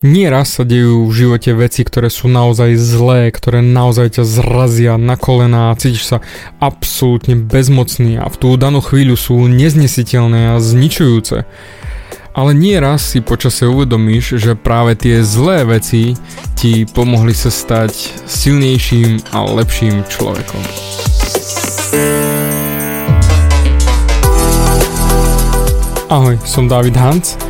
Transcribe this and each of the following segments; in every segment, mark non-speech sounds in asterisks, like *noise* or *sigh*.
Nieraz sa dejú v živote veci, ktoré sú naozaj zlé, ktoré naozaj ťa zrazia na kolena a cítiš sa absolútne bezmocný a v tú danú chvíľu sú neznesiteľné a zničujúce. Ale nieraz si počase uvedomíš, že práve tie zlé veci ti pomohli sa stať silnejším a lepším človekom. Ahoj, som David Hans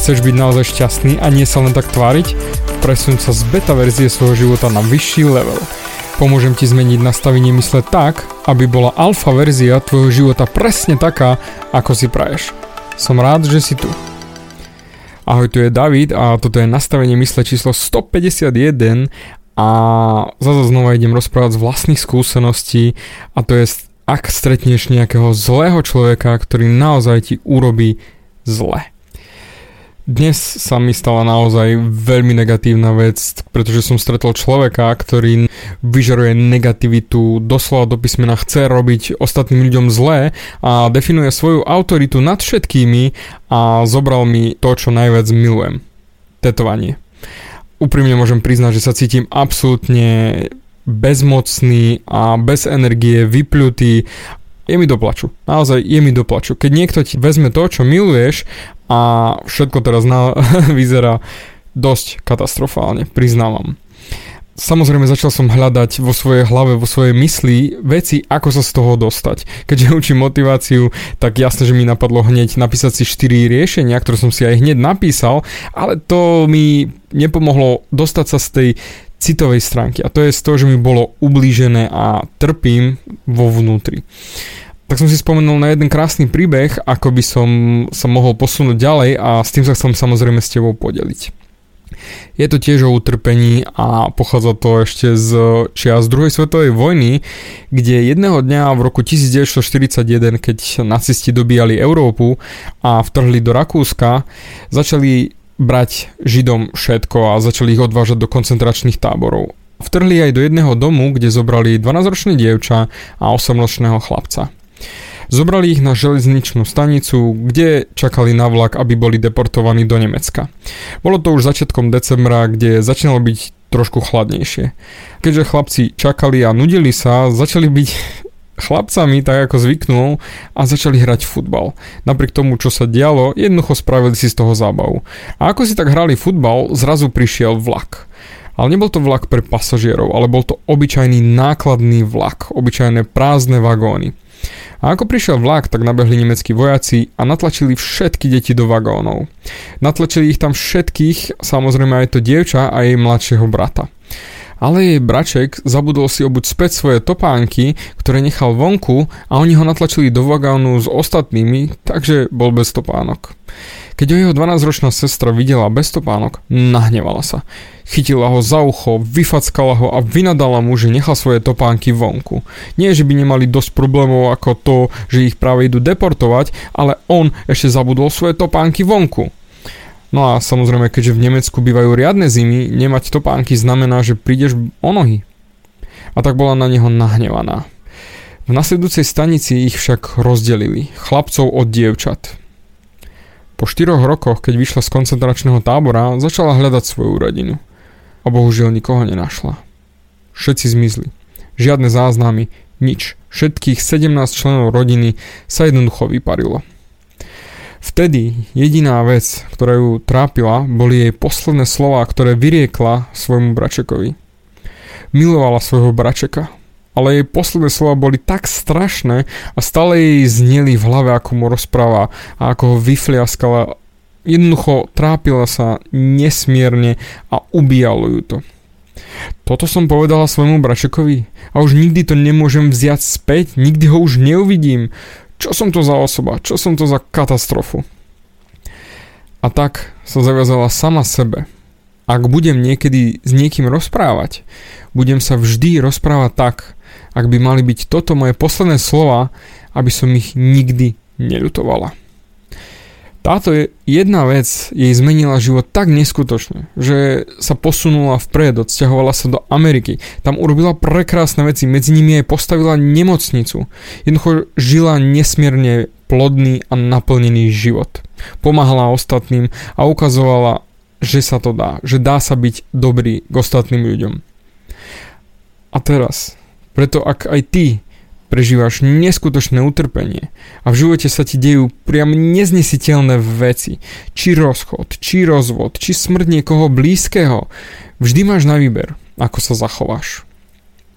Chceš byť naozaj šťastný a nie sa len tak tváriť? Presun sa z beta verzie svojho života na vyšší level. Pomôžem ti zmeniť nastavenie mysle tak, aby bola alfa verzia tvojho života presne taká, ako si praješ. Som rád, že si tu. Ahoj, tu je David a toto je nastavenie mysle číslo 151 a zase znova idem rozprávať z vlastných skúseností a to je ak stretneš nejakého zlého človeka, ktorý naozaj ti urobí zle. Dnes sa mi stala naozaj veľmi negatívna vec, pretože som stretol človeka, ktorý vyžaruje negativitu, doslova do písmena chce robiť ostatným ľuďom zlé a definuje svoju autoritu nad všetkými a zobral mi to, čo najviac milujem. Tetovanie. Úprimne môžem priznať, že sa cítim absolútne bezmocný a bez energie, vypľutý je mi doplaču. Naozaj je mi doplaču. Keď niekto ti vezme to, čo miluješ a všetko teraz na, *laughs* vyzerá dosť katastrofálne, priznávam. Samozrejme začal som hľadať vo svojej hlave, vo svojej mysli veci, ako sa z toho dostať. Keďže učím motiváciu, tak jasne, že mi napadlo hneď napísať si 4 riešenia, ktoré som si aj hneď napísal, ale to mi nepomohlo dostať sa z tej citovej stránky a to je z toho, že mi bolo ublížené a trpím vo vnútri tak som si spomenul na jeden krásny príbeh, ako by som sa mohol posunúť ďalej a s tým sa chcem samozrejme s tebou podeliť. Je to tiež o utrpení a pochádza to ešte z čias druhej svetovej vojny, kde jedného dňa v roku 1941, keď nacisti dobíjali Európu a vtrhli do Rakúska, začali brať Židom všetko a začali ich odvážať do koncentračných táborov. Vtrhli aj do jedného domu, kde zobrali 12-ročné dievča a 8-ročného chlapca. Zobrali ich na železničnú stanicu, kde čakali na vlak, aby boli deportovaní do Nemecka. Bolo to už začiatkom decembra, kde začínalo byť trošku chladnejšie. Keďže chlapci čakali a nudili sa, začali byť *laughs* chlapcami, tak ako zvyknul, a začali hrať futbal. Napriek tomu, čo sa dialo, jednoducho spravili si z toho zábavu. A ako si tak hrali futbal, zrazu prišiel vlak. Ale nebol to vlak pre pasažierov, ale bol to obyčajný nákladný vlak, obyčajné prázdne vagóny. A ako prišiel vlak, tak nabehli nemeckí vojaci a natlačili všetky deti do vagónov. Natlačili ich tam všetkých, samozrejme aj to dievča a jej mladšieho brata. Ale jej braček zabudol si obuť späť svoje topánky, ktoré nechal vonku a oni ho natlačili do vagónu s ostatnými, takže bol bez topánok. Keď ho jeho 12-ročná sestra videla bez topánok, nahnevala sa. Chytila ho za ucho, vyfackala ho a vynadala mu, že nechal svoje topánky vonku. Nie, že by nemali dosť problémov ako to, že ich práve idú deportovať, ale on ešte zabudol svoje topánky vonku. No a samozrejme, keďže v Nemecku bývajú riadne zimy, nemať topánky znamená, že prídeš o nohy. A tak bola na neho nahnevaná. V nasledujúcej stanici ich však rozdelili, chlapcov od dievčat. Po štyroch rokoch, keď vyšla z koncentračného tábora, začala hľadať svoju rodinu. A bohužiaľ nikoho nenašla. Všetci zmizli. Žiadne záznamy, nič. Všetkých 17 členov rodiny sa jednoducho vyparilo. Vtedy jediná vec, ktorá ju trápila, boli jej posledné slova, ktoré vyriekla svojmu bračekovi. Milovala svojho bračeka, ale jej posledné slova boli tak strašné a stále jej zneli v hlave, ako mu rozpráva a ako ho vyfliaskala. Jednoducho trápila sa nesmierne a ubíjalo ju to. Toto som povedala svojmu bračekovi a už nikdy to nemôžem vziať späť, nikdy ho už neuvidím. Čo som to za osoba? Čo som to za katastrofu? A tak sa zaviazala sama sebe ak budem niekedy s niekým rozprávať, budem sa vždy rozprávať tak, ak by mali byť toto moje posledné slova, aby som ich nikdy neľutovala. Táto jedna vec jej zmenila život tak neskutočne, že sa posunula vpred, odsťahovala sa do Ameriky. Tam urobila prekrásne veci, medzi nimi aj postavila nemocnicu. Jednoducho žila nesmierne plodný a naplnený život. Pomáhala ostatným a ukazovala, že sa to dá, že dá sa byť dobrý k ostatným ľuďom. A teraz, preto ak aj ty prežívaš neskutočné utrpenie a v živote sa ti dejú priam neznesiteľné veci, či rozchod, či rozvod, či smrť niekoho blízkeho, vždy máš na výber, ako sa zachováš.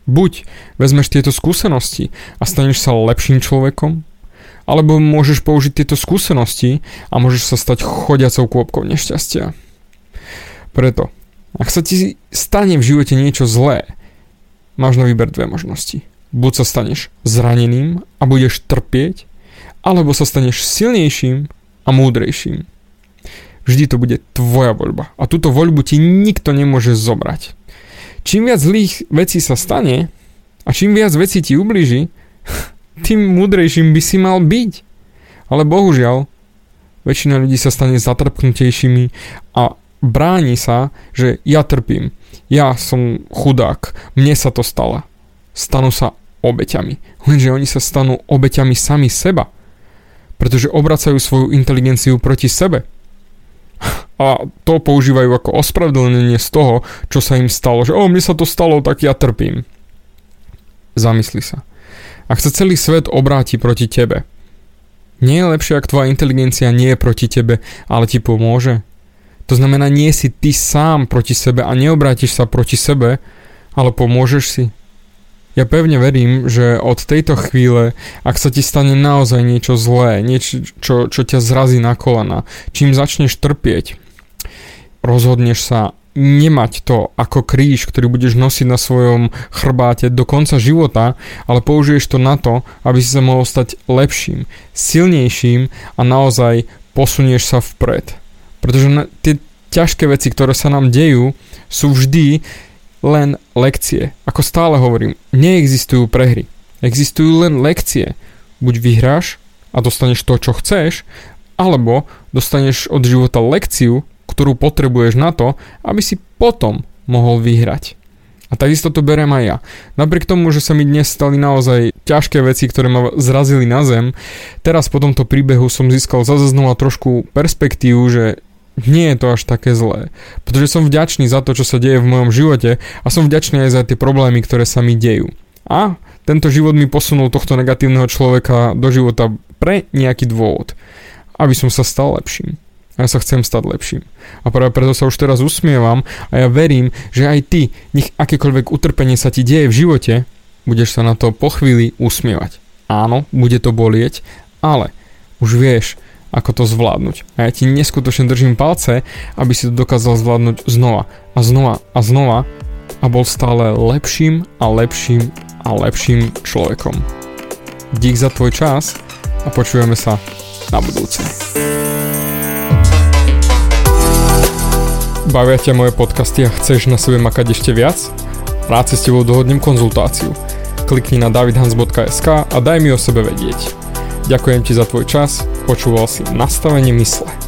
Buď vezmeš tieto skúsenosti a staneš sa lepším človekom, alebo môžeš použiť tieto skúsenosti a môžeš sa stať chodiacou kôpkou nešťastia. Preto, ak sa ti stane v živote niečo zlé, máš na výber dve možnosti buď sa staneš zraneným a budeš trpieť, alebo sa staneš silnejším a múdrejším. Vždy to bude tvoja voľba a túto voľbu ti nikto nemôže zobrať. Čím viac zlých vecí sa stane a čím viac vecí ti ublíži, *laughs* tým múdrejším by si mal byť. Ale bohužiaľ, väčšina ľudí sa stane zatrpknutejšími a bráni sa, že ja trpím, ja som chudák, mne sa to stalo. Stanú sa obeťami. Lenže oni sa stanú obeťami sami seba. Pretože obracajú svoju inteligenciu proti sebe. A to používajú ako ospravedlnenie z toho, čo sa im stalo. Že o, mne sa to stalo, tak ja trpím. Zamysli sa. Ak sa celý svet obráti proti tebe, nie je lepšie, ak tvoja inteligencia nie je proti tebe, ale ti pomôže? To znamená, nie si ty sám proti sebe a neobrátiš sa proti sebe, ale pomôžeš si. Ja pevne verím, že od tejto chvíle, ak sa ti stane naozaj niečo zlé, niečo, čo, čo ťa zrazí na kolena, čím začneš trpieť, rozhodneš sa nemať to ako kríž, ktorý budeš nosiť na svojom chrbáte do konca života, ale použiješ to na to, aby si sa mohol stať lepším, silnejším a naozaj posunieš sa vpred. Pretože na, tie ťažké veci, ktoré sa nám dejú, sú vždy len lekcie. Ako stále hovorím, neexistujú prehry. Existujú len lekcie. Buď vyhráš a dostaneš to, čo chceš, alebo dostaneš od života lekciu, ktorú potrebuješ na to, aby si potom mohol vyhrať. A takisto to berem aj ja. Napriek tomu, že sa mi dnes stali naozaj ťažké veci, ktoré ma zrazili na zem, teraz po tomto príbehu som získal zase znova trošku perspektívu, že nie je to až také zlé. Pretože som vďačný za to, čo sa deje v mojom živote a som vďačný aj za tie problémy, ktoré sa mi dejú. A tento život mi posunul tohto negatívneho človeka do života pre nejaký dôvod. Aby som sa stal lepším. A ja sa chcem stať lepším. A práve preto sa už teraz usmievam a ja verím, že aj ty, nech akékoľvek utrpenie sa ti deje v živote, budeš sa na to po chvíli usmievať. Áno, bude to bolieť, ale už vieš, ako to zvládnuť. A ja ti neskutočne držím palce, aby si to dokázal zvládnuť znova a znova a znova a bol stále lepším a lepším a lepším človekom. Dík za tvoj čas a počujeme sa na budúce. Bavia ťa moje podcasty a chceš na sebe makať ešte viac? Rád si s tebou dohodnem konzultáciu. Klikni na davidhans.sk a daj mi o sebe vedieť. Ďakujem ti za tvoj čas, počúval si nastavenie mysle.